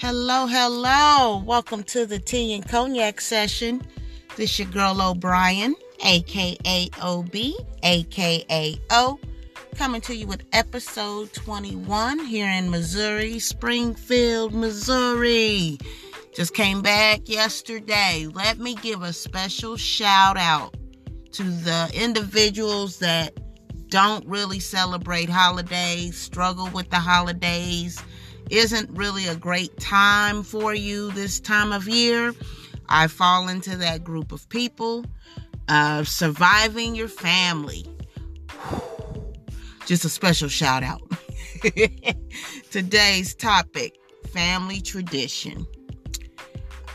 Hello, hello. Welcome to the tea and cognac session. This is your girl O'Brien, aka OB, aka O, coming to you with episode 21 here in Missouri, Springfield, Missouri. Just came back yesterday. Let me give a special shout out to the individuals that don't really celebrate holidays, struggle with the holidays, isn't really a great time for you this time of year. I fall into that group of people. Uh, surviving your family. Just a special shout out. Today's topic family tradition.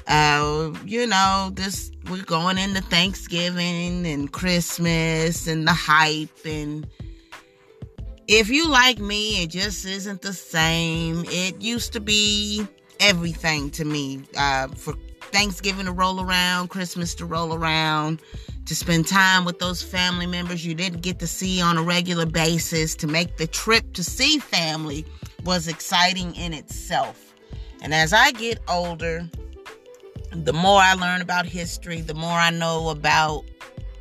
Uh, you know, this we're going into Thanksgiving and Christmas and the hype and if you like me, it just isn't the same. It used to be everything to me. Uh, for Thanksgiving to roll around, Christmas to roll around, to spend time with those family members you didn't get to see on a regular basis, to make the trip to see family was exciting in itself. And as I get older, the more I learn about history, the more I know about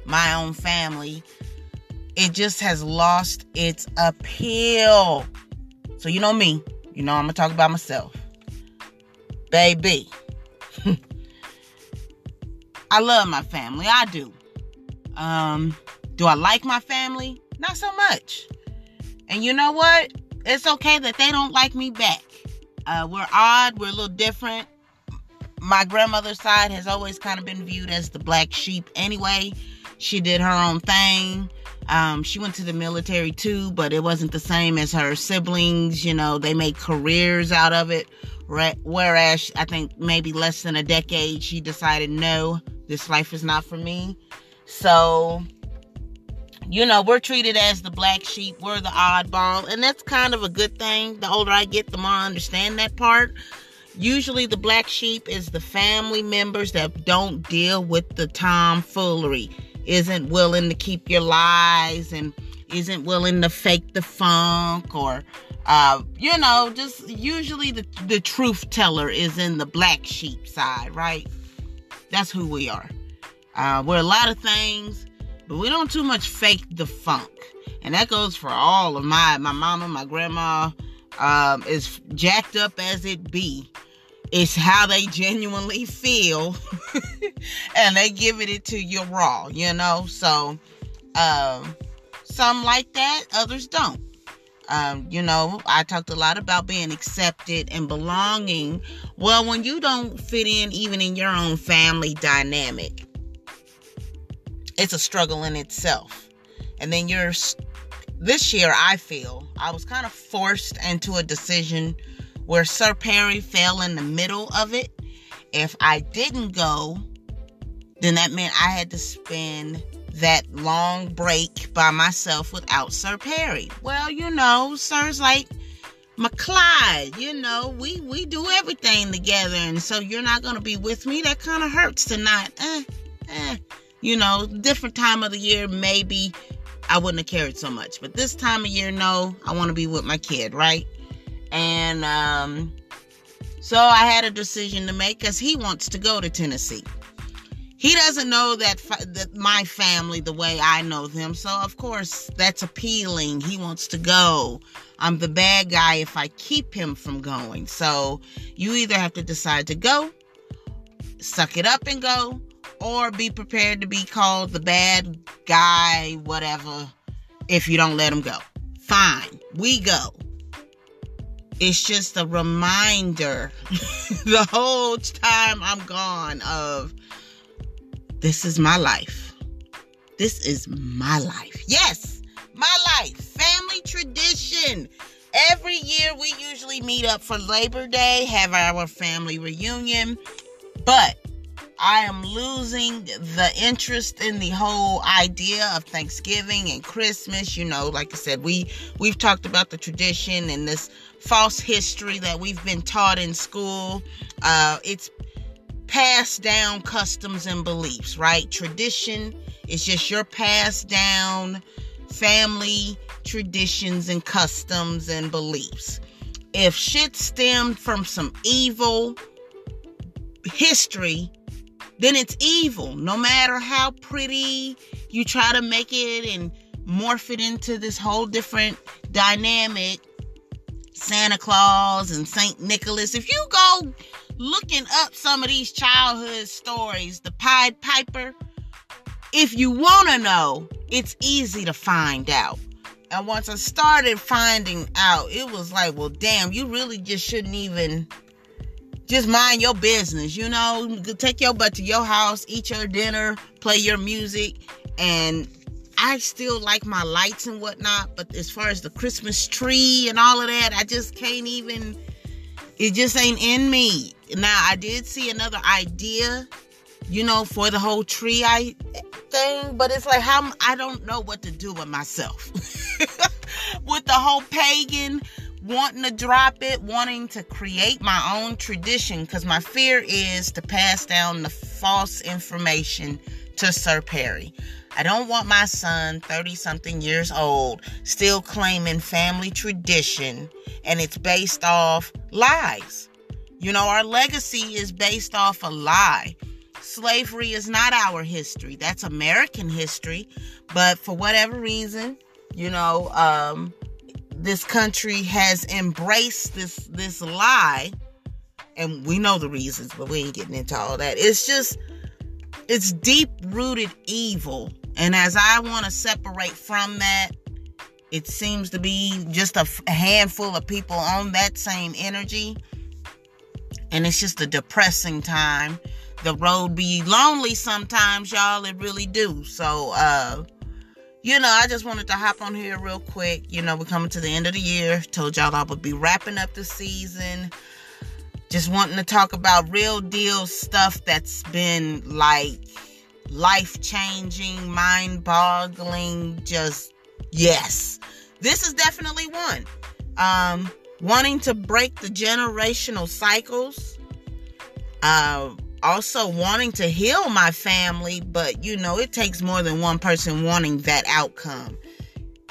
my own family, it just has lost its appeal. So, you know me, you know, I'm gonna talk about myself. Baby, I love my family, I do. Um, do I like my family? Not so much. And you know what? It's okay that they don't like me back. Uh, we're odd, we're a little different. My grandmother's side has always kind of been viewed as the black sheep anyway. She did her own thing. Um, she went to the military too, but it wasn't the same as her siblings. You know, they made careers out of it. Whereas I think maybe less than a decade, she decided, no, this life is not for me. So, you know, we're treated as the black sheep, we're the oddball, and that's kind of a good thing. The older I get, the more I understand that part. Usually, the black sheep is the family members that don't deal with the tomfoolery isn't willing to keep your lies and isn't willing to fake the funk or uh, you know just usually the, the truth teller is in the black sheep side right? That's who we are. Uh, we're a lot of things but we don't too much fake the funk. And that goes for all of my my mama my grandma um, as jacked up as it be it's how they genuinely feel and they giving it to you raw, you know? So, um, some like that, others don't. Um, you know, I talked a lot about being accepted and belonging. Well, when you don't fit in, even in your own family dynamic, it's a struggle in itself. And then you're, this year, I feel I was kind of forced into a decision where Sir Perry fell in the middle of it. If I didn't go, then that meant I had to spend that long break by myself without Sir Perry. Well, you know, Sir's like McClyde, you know, we we do everything together, and so you're not gonna be with me. That kind of hurts to not, eh, eh. You know, different time of the year, maybe I wouldn't have cared so much, but this time of year, no, I want to be with my kid, right? And um, so I had a decision to make because he wants to go to Tennessee. He doesn't know that, fa- that my family the way I know them. So, of course, that's appealing. He wants to go. I'm the bad guy if I keep him from going. So, you either have to decide to go, suck it up and go, or be prepared to be called the bad guy, whatever, if you don't let him go. Fine, we go it's just a reminder the whole time I'm gone of this is my life. This is my life. Yes, my life. Family tradition. Every year we usually meet up for Labor Day, have our family reunion, but I am losing the interest in the whole idea of Thanksgiving and Christmas. You know, like I said, we we've talked about the tradition and this false history that we've been taught in school. Uh, it's passed down customs and beliefs, right? Tradition is just your passed down family traditions and customs and beliefs. if shit stemmed from some evil history, then it's evil. No matter how pretty you try to make it and morph it into this whole different dynamic, Santa Claus and St. Nicholas. If you go looking up some of these childhood stories, the Pied Piper, if you want to know, it's easy to find out. And once I started finding out, it was like, well, damn, you really just shouldn't even just mind your business, you know? Take your butt to your house, eat your dinner, play your music, and I still like my lights and whatnot, but as far as the Christmas tree and all of that, I just can't even. It just ain't in me. Now I did see another idea, you know, for the whole tree I thing, but it's like how I don't know what to do with myself. with the whole pagan wanting to drop it, wanting to create my own tradition, because my fear is to pass down the false information to Sir Perry. I don't want my son, 30 something years old, still claiming family tradition and it's based off lies. You know, our legacy is based off a lie. Slavery is not our history, that's American history. But for whatever reason, you know, um, this country has embraced this this lie and we know the reasons but we ain't getting into all that it's just it's deep rooted evil and as I want to separate from that, it seems to be just a handful of people on that same energy. And it's just a depressing time. The road be lonely sometimes, y'all. It really do. So, uh, you know, I just wanted to hop on here real quick. You know, we're coming to the end of the year. Told y'all I would be wrapping up the season. Just wanting to talk about real deal stuff that's been like life changing, mind boggling, just yes. This is definitely one. Um, wanting to break the generational cycles. Uh, also wanting to heal my family, but you know, it takes more than one person wanting that outcome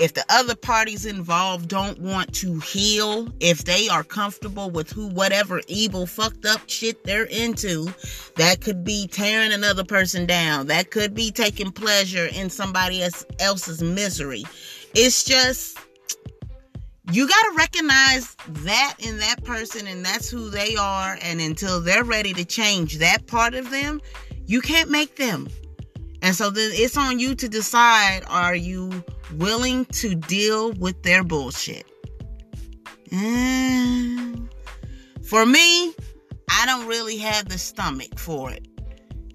if the other parties involved don't want to heal, if they are comfortable with who whatever evil fucked up shit they're into, that could be tearing another person down. That could be taking pleasure in somebody else's misery. It's just you got to recognize that in that person and that's who they are and until they're ready to change that part of them, you can't make them. And so then it's on you to decide are you willing to deal with their bullshit? Mm. For me, I don't really have the stomach for it.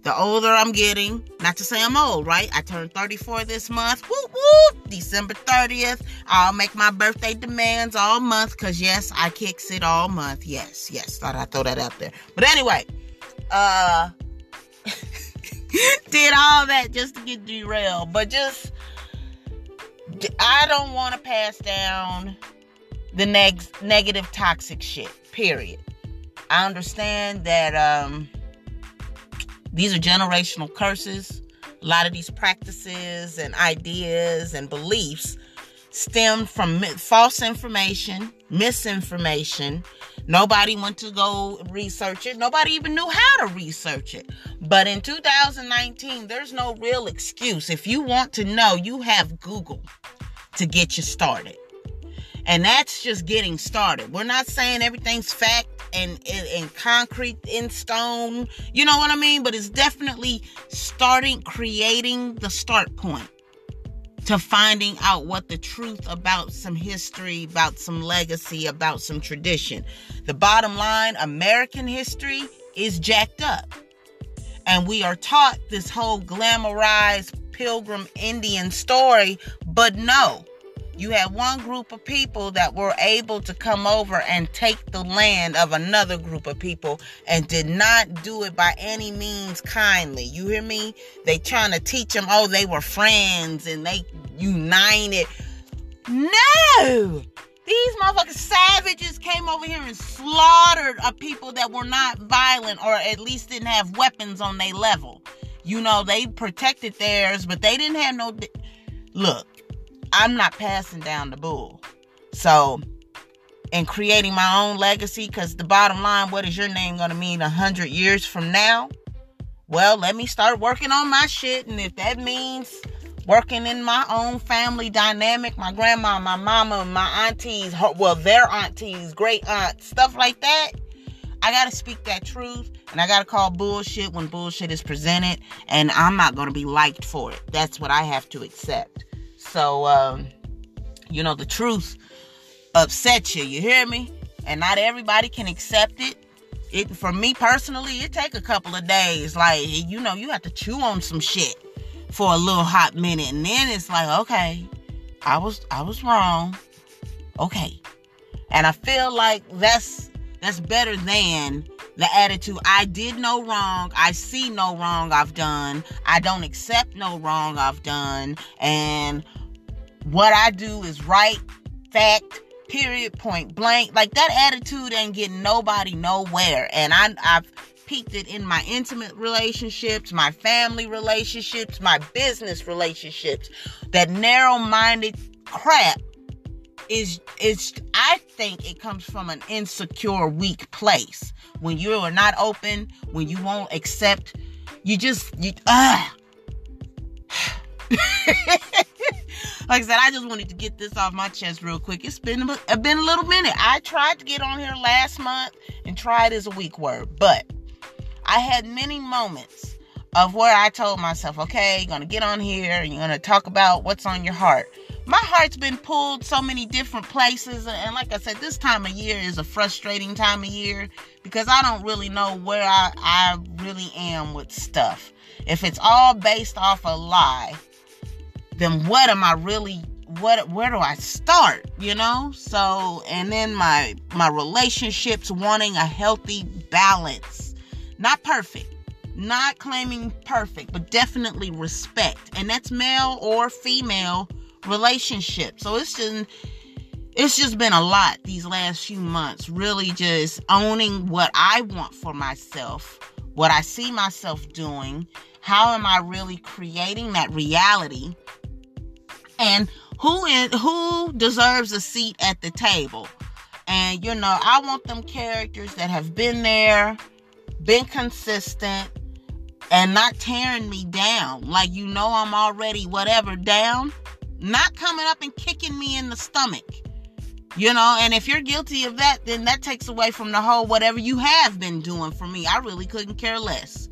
The older I'm getting, not to say I'm old, right? I turned 34 this month. Whoop whoop. December 30th. I'll make my birthday demands all month because yes, I kicks it all month. Yes, yes. Thought I'd throw that out there. But anyway, uh did all that just to get derailed. But just, I don't want to pass down the next negative, toxic shit. Period. I understand that um, these are generational curses. A lot of these practices and ideas and beliefs stem from false information, misinformation, Nobody went to go research it. Nobody even knew how to research it. But in 2019, there's no real excuse. If you want to know, you have Google to get you started. And that's just getting started. We're not saying everything's fact and, and, and concrete in stone. You know what I mean? But it's definitely starting creating the start point to finding out what the truth about some history, about some legacy, about some tradition. The bottom line American history is jacked up. And we are taught this whole glamorized pilgrim Indian story, but no. You had one group of people that were able to come over and take the land of another group of people and did not do it by any means kindly. You hear me? They trying to teach them, oh, they were friends and they united. No! These motherfucking savages came over here and slaughtered a people that were not violent or at least didn't have weapons on their level. You know, they protected theirs, but they didn't have no. Di- Look, I'm not passing down the bull. So, and creating my own legacy because the bottom line what is your name going to mean a hundred years from now? Well let me start working on my shit and if that means working in my own family dynamic my grandma my mama my aunties well their aunties great aunts stuff like that i gotta speak that truth and i gotta call bullshit when bullshit is presented and i'm not gonna be liked for it. That's what i have to accept so um you know the truth upsets you. You hear me? And not everybody can accept it. It for me personally, it take a couple of days. Like you know, you have to chew on some shit for a little hot minute, and then it's like, okay, I was I was wrong. Okay, and I feel like that's that's better than the attitude I did no wrong, I see no wrong I've done, I don't accept no wrong I've done, and what I do is right, fact, period, point blank. Like that attitude ain't getting nobody nowhere. And I, I've peaked it in my intimate relationships, my family relationships, my business relationships. That narrow-minded crap is is I think it comes from an insecure, weak place. When you are not open, when you won't accept, you just you ah. like I said, I just wanted to get this off my chest real quick. It's been a, been a little minute. I tried to get on here last month and tried as a weak word, but I had many moments of where I told myself, okay, you're gonna get on here and you're gonna talk about what's on your heart. My heart's been pulled so many different places, and like I said, this time of year is a frustrating time of year because I don't really know where I, I really am with stuff. If it's all based off a lie, then what am I really what where do I start, you know? So and then my my relationships wanting a healthy balance. Not perfect. Not claiming perfect, but definitely respect. And that's male or female relationship. So it's just it's just been a lot these last few months. Really just owning what I want for myself, what I see myself doing, how am I really creating that reality and who in who deserves a seat at the table. And you know, I want them characters that have been there, been consistent, and not tearing me down. Like you know I'm already whatever down, not coming up and kicking me in the stomach. You know, and if you're guilty of that, then that takes away from the whole whatever you have been doing for me. I really couldn't care less.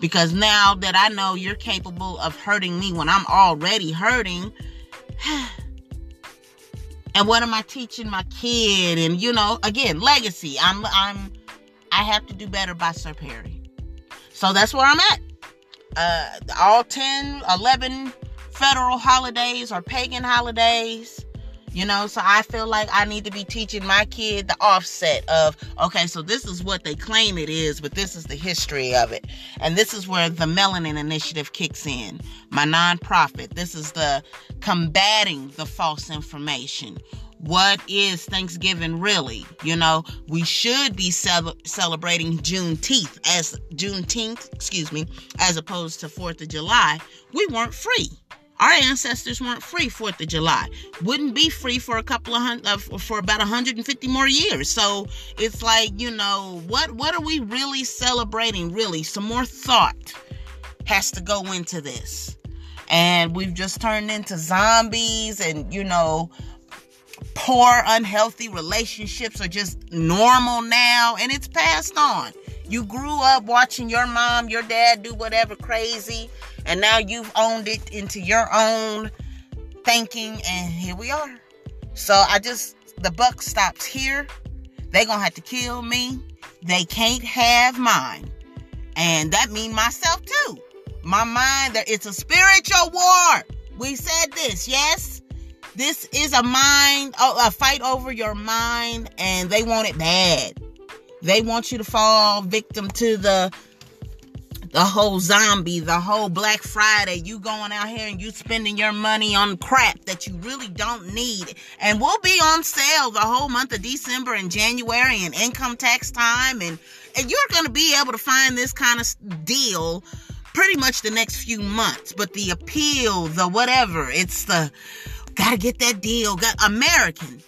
Because now that I know you're capable of hurting me when I'm already hurting, and what am I teaching my kid? And you know, again, legacy. I'm I'm I have to do better by Sir Perry. So that's where I'm at. Uh, all 10, 11 federal holidays or pagan holidays. You know, so I feel like I need to be teaching my kid the offset of, okay, so this is what they claim it is, but this is the history of it. And this is where the Melanin Initiative kicks in. My nonprofit. This is the combating the false information. What is Thanksgiving really? You know, we should be celebrating Juneteenth as Juneteenth, excuse me, as opposed to Fourth of July. We weren't free. Our ancestors weren't free Fourth of July. Wouldn't be free for a couple of hundred, uh, for about 150 more years. So it's like, you know, what what are we really celebrating? Really, some more thought has to go into this, and we've just turned into zombies, and you know, poor, unhealthy relationships are just normal now, and it's passed on. You grew up watching your mom, your dad do whatever crazy and now you've owned it into your own thinking, and here we are. So I just, the buck stops here. They're going to have to kill me. They can't have mine. And that means myself too. My mind, it's a spiritual war. We said this, yes? This is a mind, a fight over your mind, and they want it bad. They want you to fall victim to the the whole zombie, the whole Black Friday, you going out here and you spending your money on crap that you really don't need. And we'll be on sale the whole month of December and January and income tax time. And, and you're going to be able to find this kind of deal pretty much the next few months. But the appeal, the whatever, it's the gotta get that deal. Got American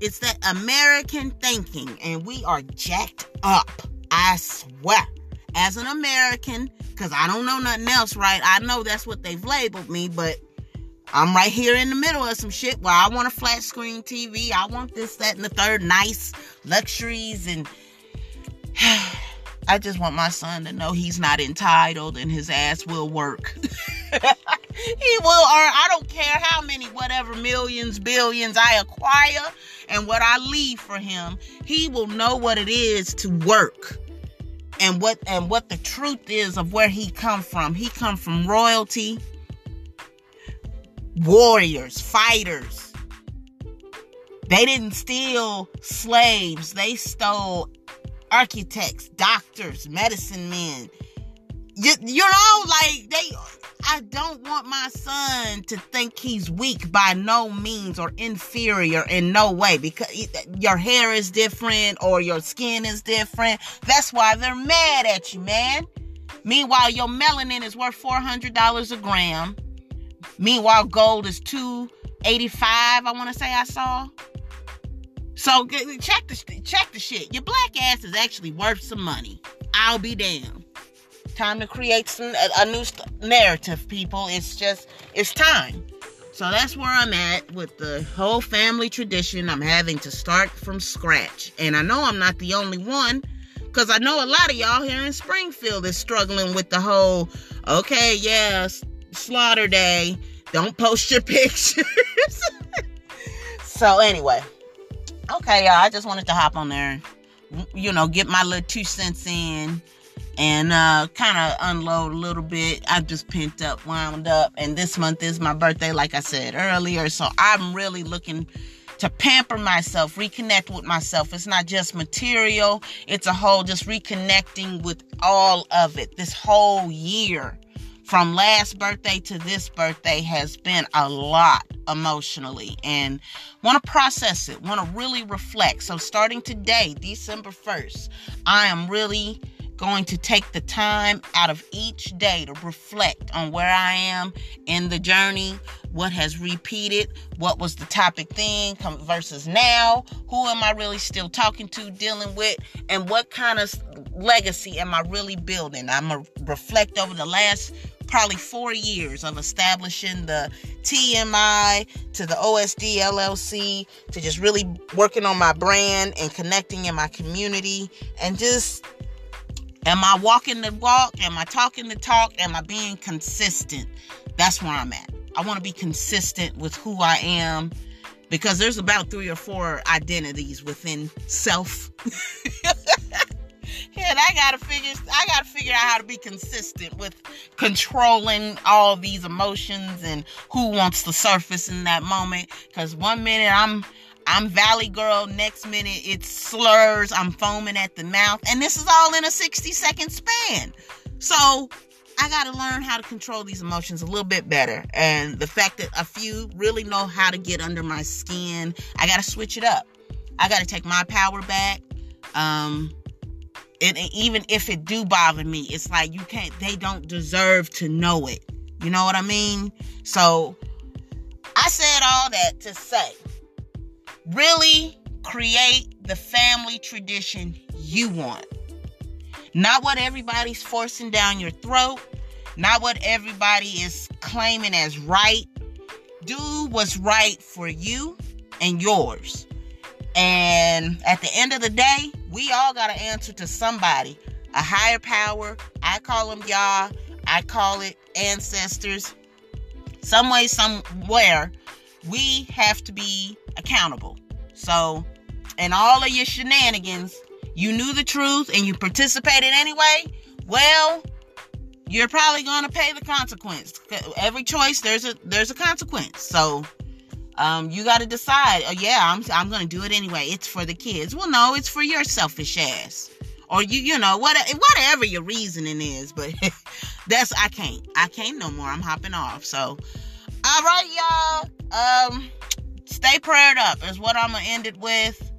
It's that American thinking, and we are jacked up. I swear. As an American, because I don't know nothing else, right? I know that's what they've labeled me, but I'm right here in the middle of some shit where I want a flat screen TV. I want this, that, and the third nice luxuries. And I just want my son to know he's not entitled and his ass will work. he will earn, I don't care how many, whatever millions, billions I acquire and what I leave for him. He will know what it is to work and what and what the truth is of where he come from. He come from royalty warriors, fighters. They didn't steal slaves, they stole architects, doctors, medicine men. You, you know, like they I don't want my son to think he's weak by no means or inferior in no way because your hair is different or your skin is different. That's why they're mad at you, man. Meanwhile, your melanin is worth $400 a gram. Meanwhile, gold is 285, I want to say I saw. So check the check the shit. Your black ass is actually worth some money. I'll be damned. Time to create some a, new narrative, people. It's just it's time. So that's where I'm at with the whole family tradition. I'm having to start from scratch. And I know I'm not the only one because I know a lot of y'all here in Springfield is struggling with the whole, okay, yes, slaughter day. Don't post your pictures. so anyway, okay, y'all. I just wanted to hop on there, you know, get my little two cents in, and uh, kind of unload a little bit. I've just pent up, wound up, and this month is my birthday, like I said earlier. So I'm really looking to pamper myself, reconnect with myself. It's not just material, it's a whole just reconnecting with all of it this whole year from last birthday to this birthday has been a lot emotionally and want to process it, want to really reflect. So, starting today, December 1st, I am really going to take the time out of each day to reflect on where I am in the journey, what has repeated, what was the topic then versus now, who am I really still talking to, dealing with, and what kind of legacy am I really building? I'm going to reflect over the last probably four years of establishing the TMI to the OSD LLC to just really working on my brand and connecting in my community and just am I walking the walk? Am I talking the talk? Am I being consistent? That's where I'm at. I want to be consistent with who I am because there's about three or four identities within self. and I gotta figure I gotta figure out how to be consistent with controlling all these emotions and who wants to surface in that moment. Cause one minute I'm I'm Valley Girl, next minute it's slurs, I'm foaming at the mouth, and this is all in a 60 second span. So I got to learn how to control these emotions a little bit better. And the fact that a few really know how to get under my skin, I got to switch it up. I got to take my power back. Um, and even if it do bother me it's like you can't they don't deserve to know it you know what i mean so i said all that to say really create the family tradition you want not what everybody's forcing down your throat not what everybody is claiming as right do what's right for you and yours and at the end of the day, we all got to answer to somebody, a higher power. I call them Yah. I call it ancestors. Some way, somewhere, we have to be accountable. So, in all of your shenanigans, you knew the truth and you participated anyway. Well, you're probably going to pay the consequence. Every choice, there's a there's a consequence. So um, you got to decide. Oh yeah, I'm I'm gonna do it anyway. It's for the kids. Well, no, it's for your selfish ass, or you you know what whatever your reasoning is. But that's I can't I can't no more. I'm hopping off. So, all right, y'all. Um, stay prayed up is what I'm gonna end it with.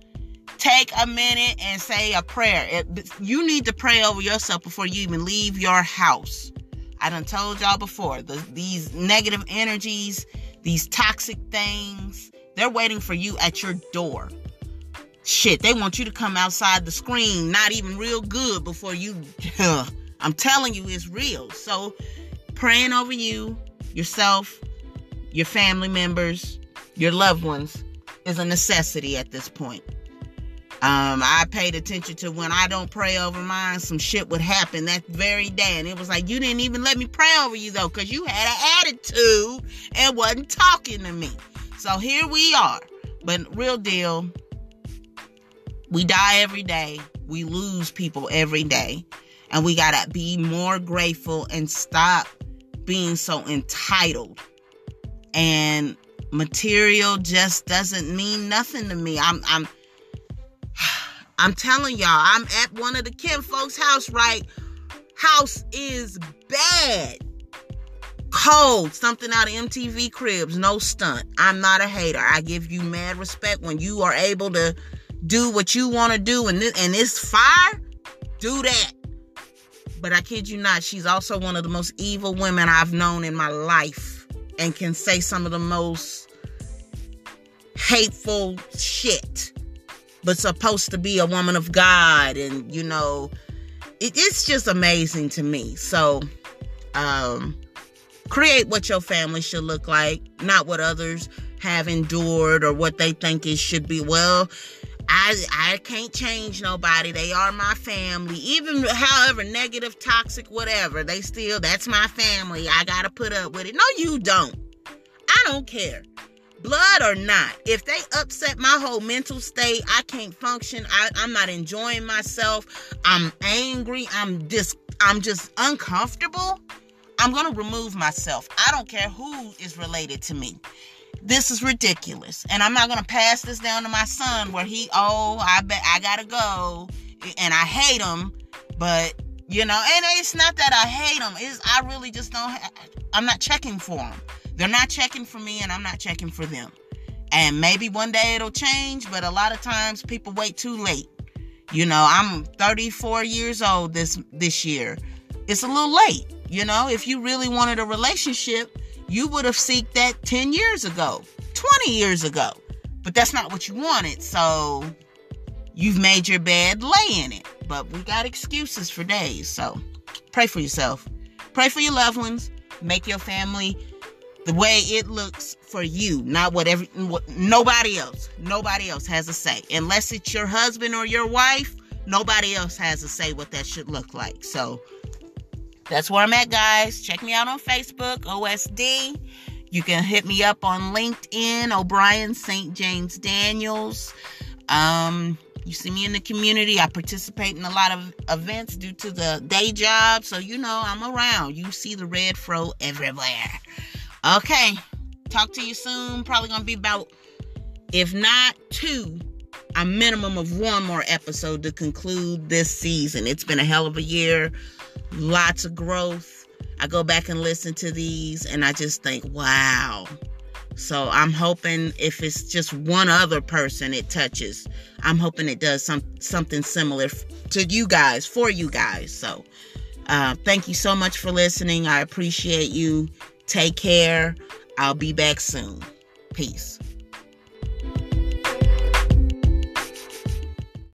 Take a minute and say a prayer. It, you need to pray over yourself before you even leave your house. I done told y'all before. The, these negative energies these toxic things, they're waiting for you at your door. shit, they want you to come outside the screen, not even real good before you. I'm telling you, it's real. So, praying over you, yourself, your family members, your loved ones is a necessity at this point. Um, I paid attention to when I don't pray over mine, some shit would happen that very day. And it was like, you didn't even let me pray over you though, because you had an attitude and wasn't talking to me. So here we are. But real deal, we die every day. We lose people every day. And we got to be more grateful and stop being so entitled. And material just doesn't mean nothing to me. I'm I'm I'm telling y'all, I'm at one of the Kim folks' house, right? House is bad. Cold, something out of MTV Cribs, no stunt. I'm not a hater. I give you mad respect when you are able to do what you want to do and and it's fire, do that. But I kid you not, she's also one of the most evil women I've known in my life and can say some of the most hateful shit but supposed to be a woman of God and you know it, it's just amazing to me. So um create what your family should look like, not what others have endured or what they think it should be. Well, I I can't change nobody. They are my family. Even however negative, toxic, whatever, they still that's my family. I gotta put up with it. No, you don't. I don't care blood or not, if they upset my whole mental state, I can't function. I, I'm not enjoying myself. I'm angry. I'm just I'm just uncomfortable. I'm gonna remove myself. I don't care who is related to me. This is ridiculous. And I'm not gonna pass this down to my son where he, oh, I bet I gotta go. And I hate him, but you know, and it's not that I hate him. Is I really just don't. Ha- I'm not checking for him. They're not checking for me, and I'm not checking for them. And maybe one day it'll change, but a lot of times people wait too late. You know, I'm 34 years old this this year. It's a little late. You know, if you really wanted a relationship, you would have seeked that 10 years ago, 20 years ago. But that's not what you wanted. So you've made your bed, lay in it. But we got excuses for days. So pray for yourself. Pray for your loved ones. Make your family the way it looks for you, not what every what, nobody else. Nobody else has a say. Unless it's your husband or your wife, nobody else has a say what that should look like. So that's where I'm at, guys. Check me out on Facebook, OSD. You can hit me up on LinkedIn, O'Brien St. James Daniels. Um, you see me in the community. I participate in a lot of events due to the day job. So, you know, I'm around. You see the red fro everywhere. Okay. Talk to you soon. Probably going to be about, if not two, a minimum of one more episode to conclude this season. It's been a hell of a year, lots of growth. I go back and listen to these and I just think, wow. So I'm hoping if it's just one other person it touches, I'm hoping it does some something similar to you guys, for you guys. So uh, thank you so much for listening. I appreciate you. Take care. I'll be back soon. Peace.